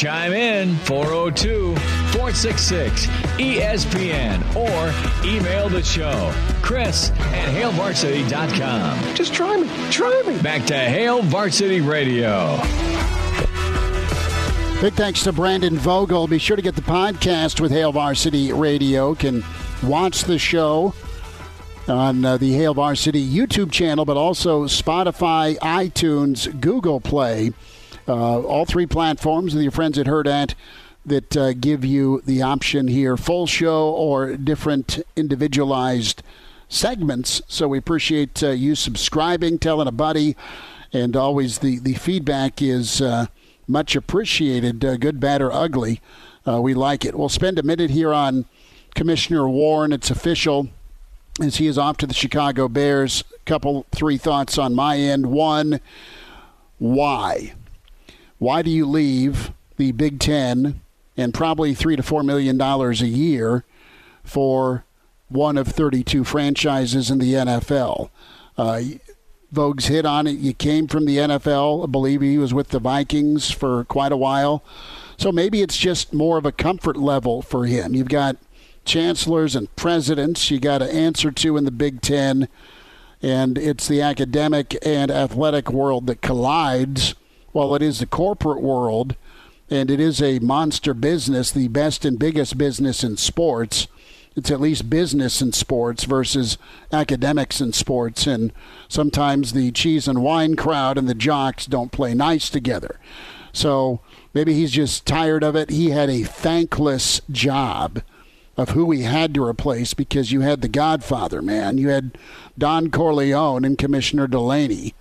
Chime in 402 466 ESPN or email the show. Chris at HailVarsity.com. Just try me. Try me. Back to Hail Varsity Radio. Big thanks to Brandon Vogel. Be sure to get the podcast with Hail Varsity Radio. Can watch the show on uh, the Hail Varsity YouTube channel, but also Spotify, iTunes, Google Play. Uh, all three platforms with your friends at Hurrdat that uh, give you the option here full show or different individualized segments. So we appreciate uh, you subscribing, telling a buddy, and always the, the feedback is uh, much appreciated, uh, good, bad, or ugly. Uh, we like it. We'll spend a minute here on Commissioner Warren. It's official as he is off to the Chicago Bears. Couple, three thoughts on my end. One, why? Why do you leave the Big Ten and probably three to four million dollars a year for one of 32 franchises in the NFL? Uh, Vogue's hit on it. You came from the NFL. I believe he was with the Vikings for quite a while. So maybe it's just more of a comfort level for him. You've got chancellors and presidents you got to answer to in the Big Ten, and it's the academic and athletic world that collides while it is the corporate world and it is a monster business, the best and biggest business in sports, it's at least business in sports versus academics in sports. And sometimes the cheese and wine crowd and the jocks don't play nice together. So maybe he's just tired of it. He had a thankless job of who he had to replace because you had the Godfather, man. You had Don Corleone and Commissioner Delany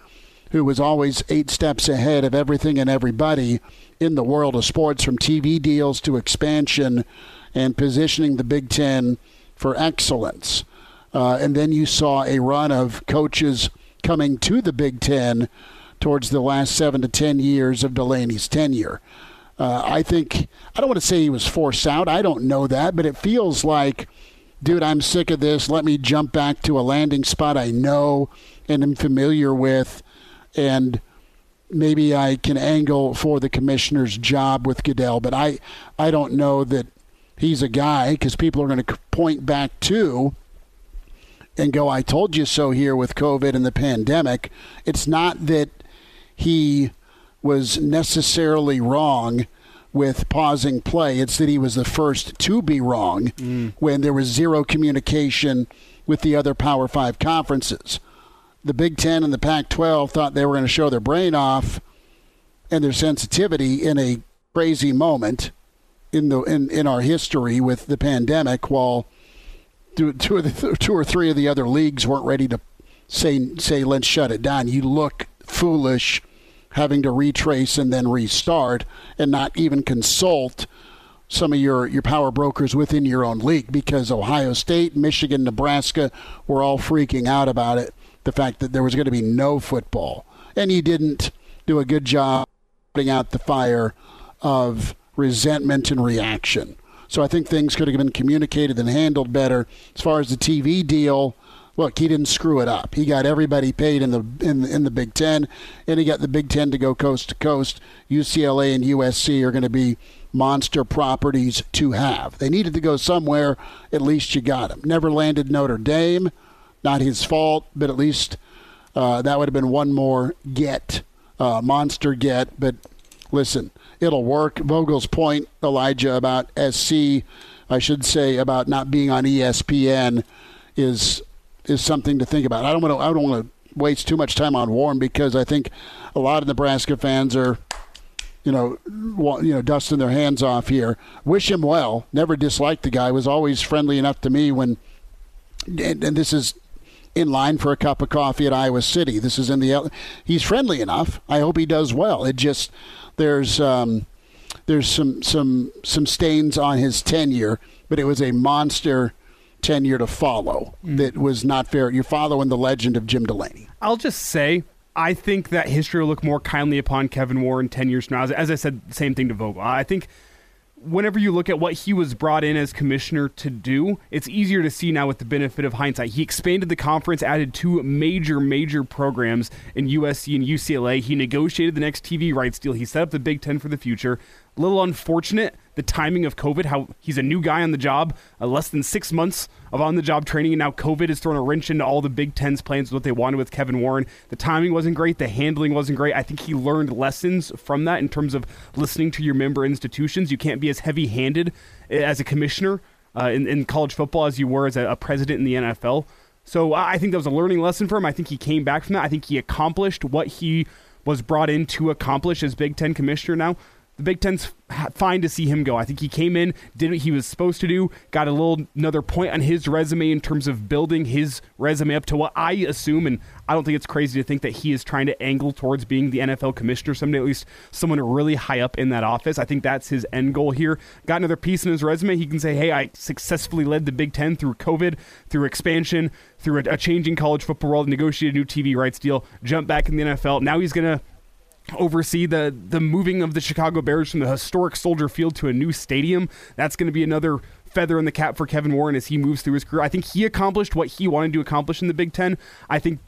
who was always eight steps ahead of everything and everybody in the world of sports, from TV deals to expansion and positioning the Big Ten for excellence. Uh, and then you saw a run of coaches coming to the Big Ten towards the last seven to ten years of Delany's tenure. Uh, I think, I don't want to say he was forced out. I don't know that, but it feels like, dude, I'm sick of this. Let me jump back to a landing spot I know and am familiar with and maybe I can angle for the commissioner's job with Goodell, but I I don't know that he's a guy because people are going to point back to and go, I told you so here with COVID and the pandemic. It's not that he was necessarily wrong with pausing play. It's that he was the first to be wrong mm. when there was zero communication with the other Power Five conferences the Big Ten and the Pac 12 thought they were going to show their brain off and their sensitivity in a crazy moment in the in, in our history with the pandemic while two, two, the, two or three of the other leagues weren't ready to say say let's shut it down. You look foolish having to retrace and then restart and not even consult some of your, your power brokers within your own league because Ohio State, Michigan, Nebraska were all freaking out about it the fact that there was going to be no football. And he didn't do a good job putting out the fire of resentment and reaction. So I think things could have been communicated and handled better. As far as the TV deal, look, he didn't screw it up. He got everybody paid in the in the, in the Big Ten, and he got the Big Ten to go coast to coast. UCLA and USC are going to be monster properties to have. They needed to go somewhere. At least you got them. Never landed Notre Dame. Not his fault, but at least uh, that would have been one more get, uh, monster get. But listen, it'll work. Vogel's point, Elijah, about SC, I should say, about not being on ESPN is is something to think about. I don't want to. I don't want to waste too much time on Warren because I think a lot of Nebraska fans are, you know, you know, dusting their hands off here. Wish him well. Never disliked the guy. Was always friendly enough to me when, and, and this is in line for a cup of coffee at Iowa City. This is in the. He's friendly enough. I hope he does well. It just there's um, there's some some some stains on his tenure, but it was a monster tenure to follow mm. that was not fair. You're following the legend of Jim Delany. I'll just say I think that history will look more kindly upon Kevin Warren 10 years from now. As, as I said, same thing to Vogel. I think whenever you look at what he was brought in as commissioner to do, it's easier to see now with the benefit of hindsight. He expanded the conference, added two major, major programs in USC and UCLA. He negotiated the next TV rights deal. He set up the Big Ten for the future. A little unfortunate the timing of COVID, how he's a new guy on the job, uh, less than six months of on the job training, and now COVID has thrown a wrench into all the Big Ten's plans, what they wanted with Kevin Warren. The timing wasn't great, the handling wasn't great. I think he learned lessons from that in terms of listening to your member institutions. You can't be as heavy handed eh, as a commissioner uh, in, in, college football as you were as a, a president in the NFL. So I think that was a learning lesson for him. I think he came back from that. I think he accomplished what he was brought in to accomplish as Big Ten commissioner now the Big Ten's fine to see him go. I think he came in, did what he was supposed to do, got a little another point on his resume in terms of building his resume up to what I assume, and I don't think it's crazy to think that he is trying to angle towards being the NFL commissioner someday, at least someone really high up in that office. I think that's his end goal here. Got another piece in his resume. He can say, hey, I successfully led the Big Ten through COVID, through expansion, through a, a changing college football world, negotiated a new TV rights deal, jump back in the NFL. Now he's going to oversee the the moving of the Chicago Bears from the historic Soldier Field to a new stadium. That's going to be another feather in the cap for Kevin Warren as he moves through his career. I think he accomplished what he wanted to accomplish in the Big Ten. I think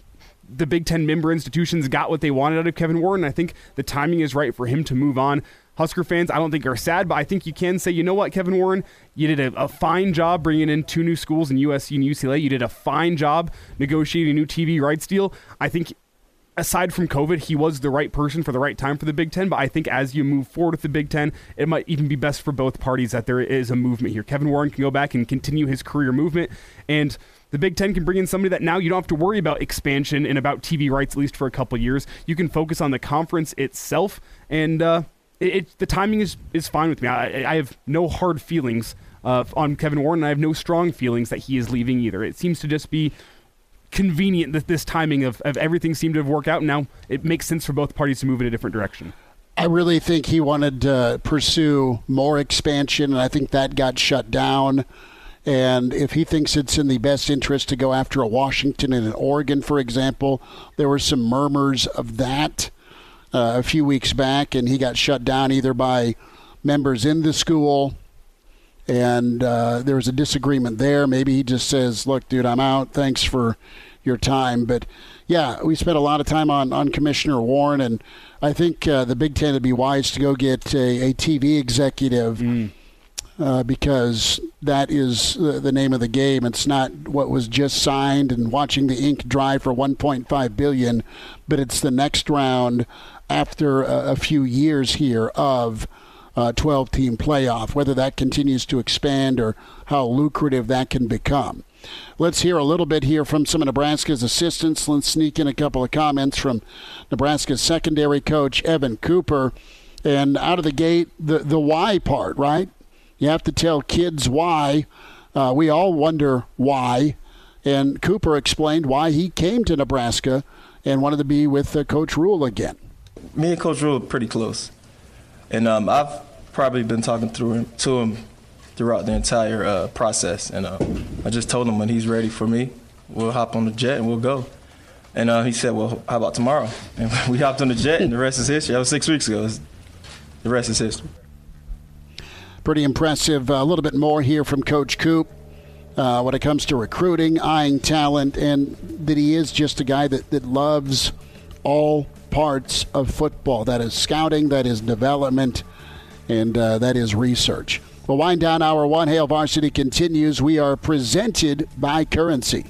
the Big Ten member institutions got what they wanted out of Kevin Warren. I think the timing is right for him to move on. Husker fans, I don't think are sad, but I think you can say, you know what, Kevin Warren, you did a, a, fine job bringing in two new schools in USC and UCLA. You did a fine job negotiating a new TV rights deal. I think aside from COVID, he was the right person for the right time for the Big Ten. But I think as you move forward with the Big Ten, it might even be best for both parties that there is a movement here. Kevin Warren can go back and continue his career movement, and the Big Ten can bring in somebody that now you don't have to worry about expansion and about TV rights at least for a couple years. You can focus on the conference itself, and uh, it, it, the timing is is fine with me. I, I have no hard feelings. Uh, on Kevin Warren, and I have no strong feelings that he is leaving either. It seems to just be convenient that this timing of, of everything seemed to have worked out. Now it makes sense for both parties to move in a different direction. I really think he wanted to pursue more expansion, and I think that got shut down. And if he thinks it's in the best interest to go after a Washington and an Oregon, for example, there were some murmurs of that uh, a few weeks back, and he got shut down either by members in the school, and uh, there was a disagreement there. Maybe he just says, "Look, dude, I'm out. Thanks for your time. But yeah, we spent a lot of time on, on Commissioner Warren, and I think uh, the Big Ten would be wise to go get a, a TV executive. Mm. Uh, because that is the, the name of the game. It's not what was just signed and watching the ink dry for 1.5 billion, but it's the next round after a, a few years here of uh, 12 team playoff, whether that continues to expand or how lucrative that can become. Let's hear a little bit here from some of Nebraska's assistants. Let's sneak in a couple of comments from Nebraska's secondary coach, Evan Cooper. And out of the gate, the, the why part, right? You have to tell kids why. Uh, we all wonder why. And Cooper explained why he came to Nebraska and wanted to be with uh, Coach Rhule again. Me and Coach Rhule are pretty close. And um, I've probably been talking through him, to him throughout the entire uh, process. And uh, I just told him when he's ready for me, we'll hop on the jet and we'll go. And uh, he said, "Well, how about tomorrow?" And we hopped on the jet, and the rest is history. That was six weeks ago. The rest is history. Pretty impressive. a little bit more here from Coach Coop uh, when it comes to recruiting, eyeing talent, and that he is just a guy that, that loves all parts of football. That is scouting, that is development, and uh, that is research. We'll wind down hour one. Hail Varsity continues. We are presented by Currency.